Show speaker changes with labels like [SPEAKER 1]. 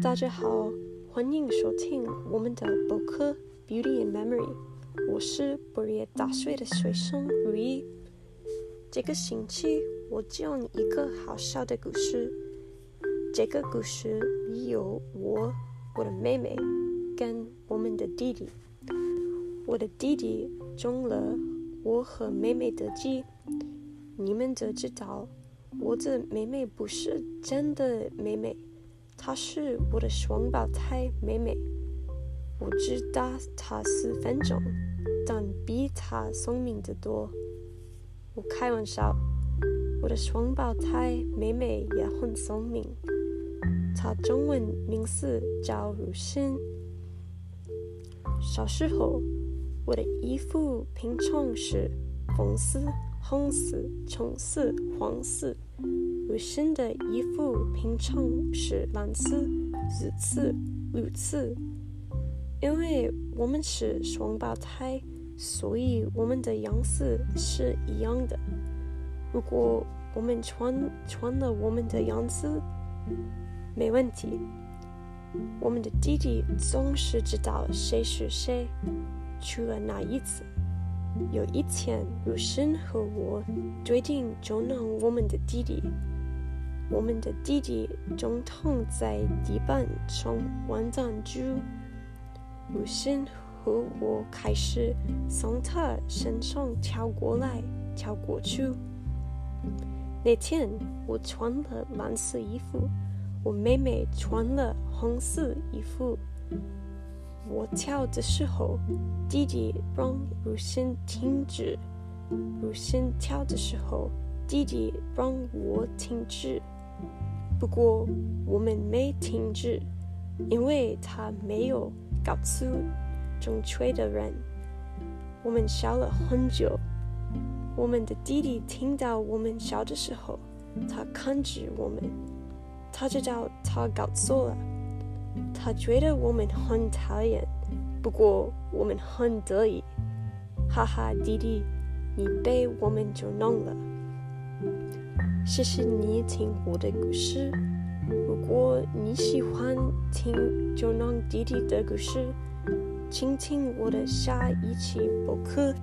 [SPEAKER 1] 大家好，欢迎收听我们的播客《Beauty and Memory》。我是博业大学的学生如意。这个星期我讲一个好笑的故事。这个故事里有我、我的妹妹跟我们的弟弟。我的弟弟中了我和妹妹的计。你们都知道，我的妹妹不是真的妹妹。她是我的双胞胎妹妹，我知道她十分钟，但比她聪明得多。我开玩笑，我的双胞胎妹妹也很聪明。她中文名字叫如心。小时候，我的衣服平常是红色、红色、橙色、黄色。如新的衣服平常是蓝色、紫色、绿色。因为我们是双胞胎，所以我们的样色是一样的。如果我们穿穿了我们的样子，没问题。我们的弟弟总是知道谁是谁，除了那一次。有一天，如新和我决定捉弄我们的弟弟。我们的弟弟总躺在地板上玩弹珠，鲁迅和我开始从他身上跳过来跳过去。那天我穿了蓝色衣服，我妹妹穿了红色衣服。我跳的时候，弟弟让鲁迅停止；鲁迅跳的时候，弟弟让我停止。不过我们没停止，因为他没有告诉正确的人。我们笑了很久。我们的弟弟听到我们笑的时候，他看着我们，他知道他搞错了。他觉得我们很讨厌，不过我们很得意。哈哈，弟弟，你被我们捉弄了。谢谢你听我的故事。如果你喜欢听捉弄弟弟的故事，请听我的下一期播客。